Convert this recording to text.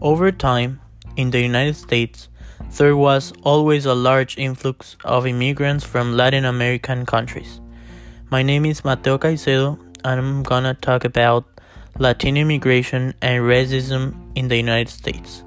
Over time, in the United States, there was always a large influx of immigrants from Latin American countries. My name is Mateo Caicedo, and I'm gonna talk about Latin immigration and racism in the United States.